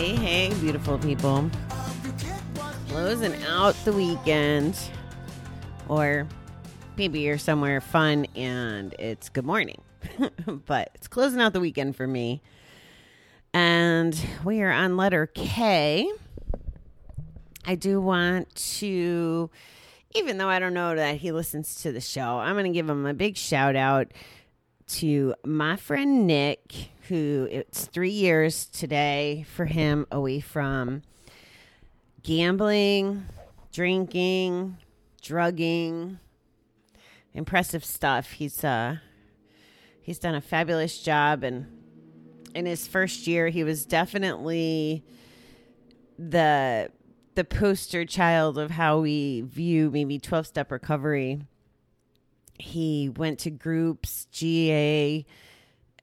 Hey, hey, beautiful people. Closing out the weekend. Or maybe you're somewhere fun and it's good morning. but it's closing out the weekend for me. And we are on letter K. I do want to, even though I don't know that he listens to the show, I'm going to give him a big shout out to my friend Nick, who it's three years today for him away from gambling, drinking, drugging, impressive stuff. He's uh he's done a fabulous job and in his first year he was definitely the the poster child of how we view maybe 12 step recovery. He went to groups, GA,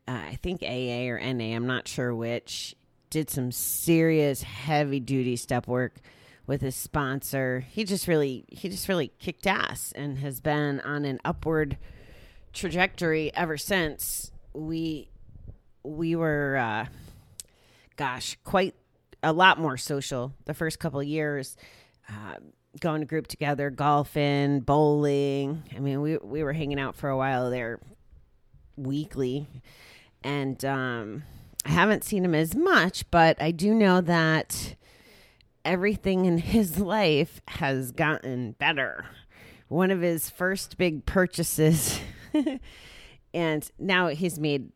uh, I think AA or NA, I'm not sure which. Did some serious heavy duty step work with his sponsor. He just really he just really kicked ass and has been on an upward trajectory ever since we we were uh gosh, quite a lot more social the first couple years. Uh, going to group together, golfing, bowling. I mean, we we were hanging out for a while there weekly. And um I haven't seen him as much, but I do know that everything in his life has gotten better. One of his first big purchases and now he's made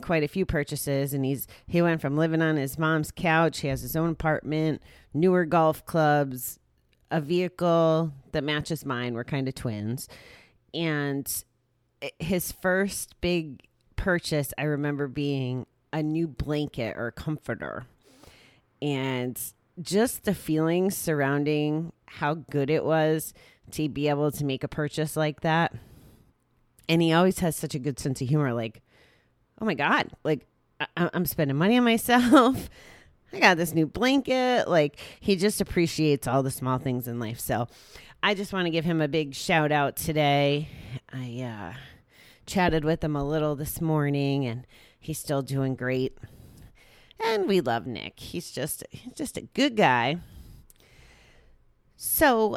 quite a few purchases and he's he went from living on his mom's couch, he has his own apartment, newer golf clubs, a vehicle that matches mine. We're kind of twins. And his first big purchase I remember being a new blanket or comforter. And just the feelings surrounding how good it was to be able to make a purchase like that. And he always has such a good sense of humor. Like, oh my God, like I- I'm spending money on myself. I got this new blanket. Like, he just appreciates all the small things in life. So, I just want to give him a big shout out today. I uh, chatted with him a little this morning, and he's still doing great. And we love Nick. He's just he's just a good guy. So,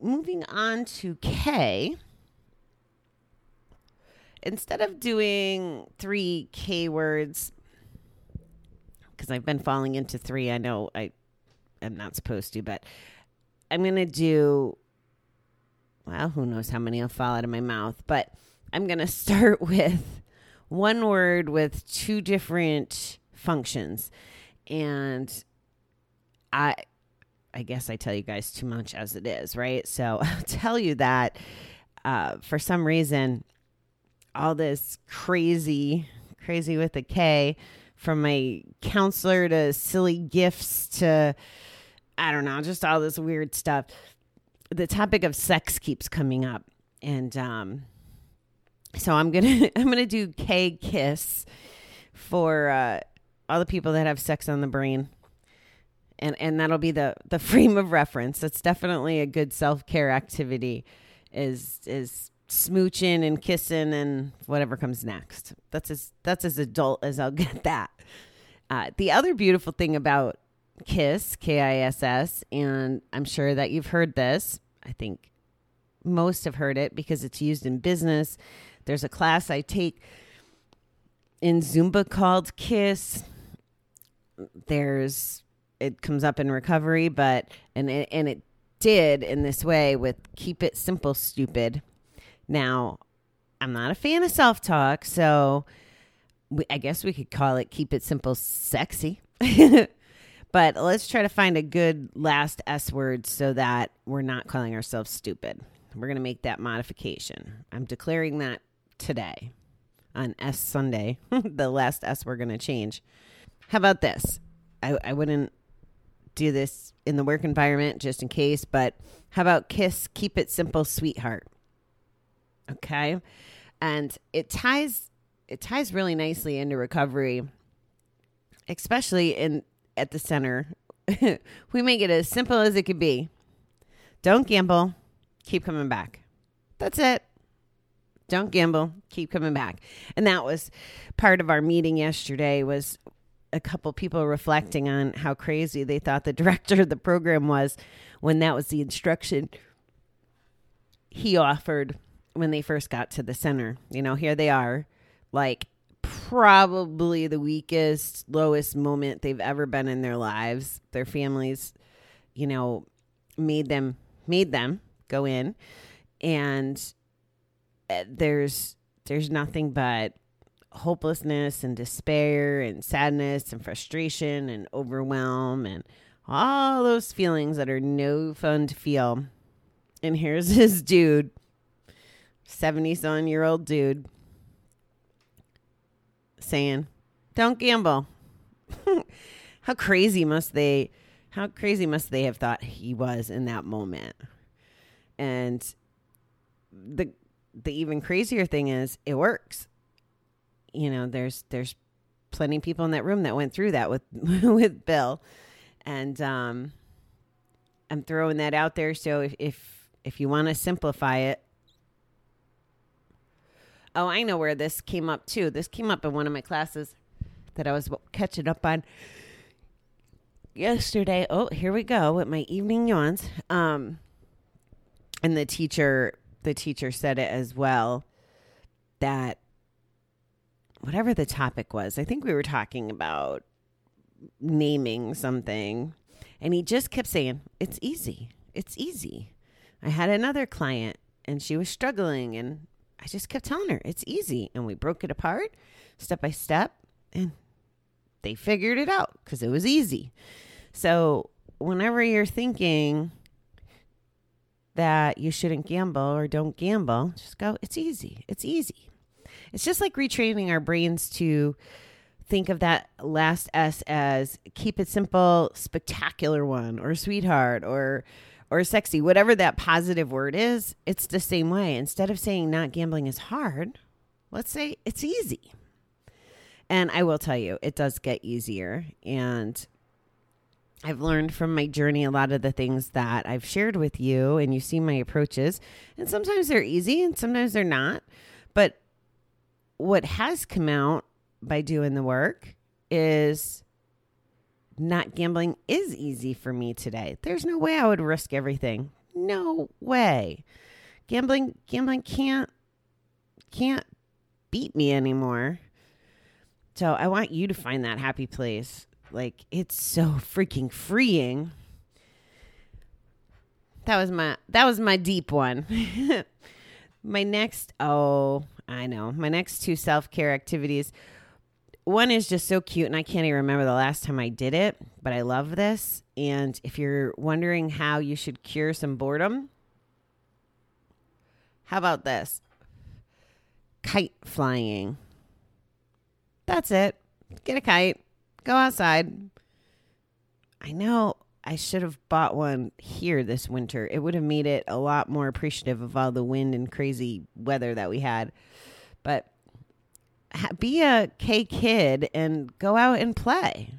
moving on to K. Instead of doing three K words, because I've been falling into three, I know I am not supposed to, but I'm going to do, well, who knows how many will fall out of my mouth, but I'm going to start with one word with two different functions. And I, I guess I tell you guys too much as it is, right? So I'll tell you that uh, for some reason, all this crazy, crazy with a K, from my counselor to silly gifts to I don't know, just all this weird stuff. The topic of sex keeps coming up, and um, so I'm gonna I'm gonna do K kiss for uh, all the people that have sex on the brain, and and that'll be the the frame of reference. It's definitely a good self care activity. Is is smooching and kissing and whatever comes next. That's as that's as adult as I'll get that. Uh, the other beautiful thing about Kiss, K I S S, and I'm sure that you've heard this. I think most have heard it because it's used in business. There's a class I take in Zumba called Kiss. There's it comes up in recovery, but and it, and it did in this way with keep it simple, stupid. Now, I'm not a fan of self talk, so we, I guess we could call it keep it simple, sexy. but let's try to find a good last S word so that we're not calling ourselves stupid. We're going to make that modification. I'm declaring that today on S Sunday, the last S we're going to change. How about this? I, I wouldn't do this in the work environment just in case, but how about kiss, keep it simple, sweetheart? Okay. and it ties it ties really nicely into recovery, especially in at the center. we make it as simple as it could be. Don't gamble, keep coming back. That's it. Don't gamble, keep coming back. And that was part of our meeting yesterday was a couple people reflecting on how crazy they thought the director of the program was when that was the instruction he offered when they first got to the center. You know, here they are, like probably the weakest, lowest moment they've ever been in their lives. Their families, you know, made them made them go in and there's there's nothing but hopelessness and despair and sadness and frustration and overwhelm and all those feelings that are no fun to feel. And here's this dude, 70 some year old dude, saying, Don't gamble. how crazy must they how crazy must they have thought he was in that moment? And the the even crazier thing is it works. You know, there's there's plenty of people in that room that went through that with with Bill. And um I'm throwing that out there so if if, if you want to simplify it Oh, I know where this came up too. This came up in one of my classes that I was catching up on yesterday. Oh, here we go with my evening yawns. Um and the teacher the teacher said it as well that whatever the topic was, I think we were talking about naming something, and he just kept saying, It's easy. It's easy. I had another client and she was struggling, and I just kept telling her, It's easy. And we broke it apart step by step, and they figured it out because it was easy. So, whenever you're thinking, that you shouldn't gamble or don't gamble, just go, it's easy. It's easy. It's just like retraining our brains to think of that last S as keep it simple, spectacular one, or sweetheart, or or sexy, whatever that positive word is, it's the same way. Instead of saying not gambling is hard, let's say it's easy. And I will tell you, it does get easier. And I've learned from my journey a lot of the things that I've shared with you, and you see my approaches. And sometimes they're easy and sometimes they're not. But what has come out by doing the work is not gambling is easy for me today. There's no way I would risk everything. No way. Gambling gambling can't can't beat me anymore. So I want you to find that happy place. Like it's so freaking freeing. That was my that was my deep one. my next oh, I know. My next two self-care activities. One is just so cute and I can't even remember the last time I did it, but I love this. And if you're wondering how you should cure some boredom, how about this? Kite flying. That's it. Get a kite Go outside. I know I should have bought one here this winter. It would have made it a lot more appreciative of all the wind and crazy weather that we had. But be a K kid and go out and play.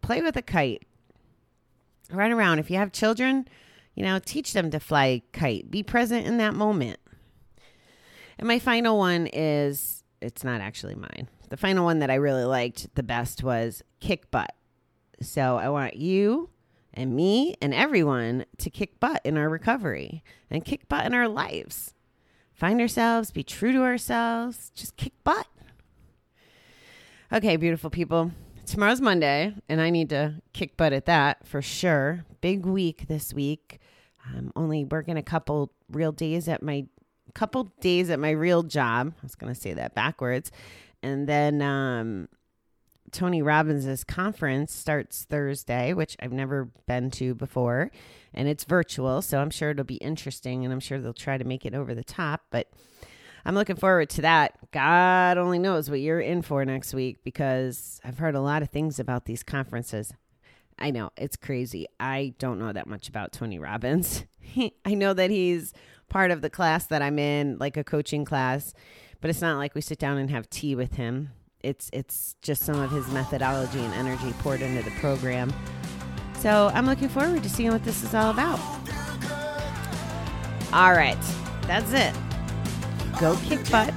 Play with a kite. Run around. If you have children, you know, teach them to fly kite. Be present in that moment. And my final one is it's not actually mine. The final one that I really liked the best was kick butt. So I want you and me and everyone to kick butt in our recovery and kick butt in our lives. Find ourselves, be true to ourselves, just kick butt. Okay, beautiful people. Tomorrow's Monday, and I need to kick butt at that for sure. Big week this week. I'm only working a couple real days at my couple days at my real job. I was going to say that backwards. And then um, Tony Robbins' conference starts Thursday, which I've never been to before. And it's virtual, so I'm sure it'll be interesting and I'm sure they'll try to make it over the top. But I'm looking forward to that. God only knows what you're in for next week because I've heard a lot of things about these conferences. I know it's crazy. I don't know that much about Tony Robbins. I know that he's part of the class that I'm in, like a coaching class, but it's not like we sit down and have tea with him. It's it's just some of his methodology and energy poured into the program. So I'm looking forward to seeing what this is all about. All right, that's it. Go kick butt,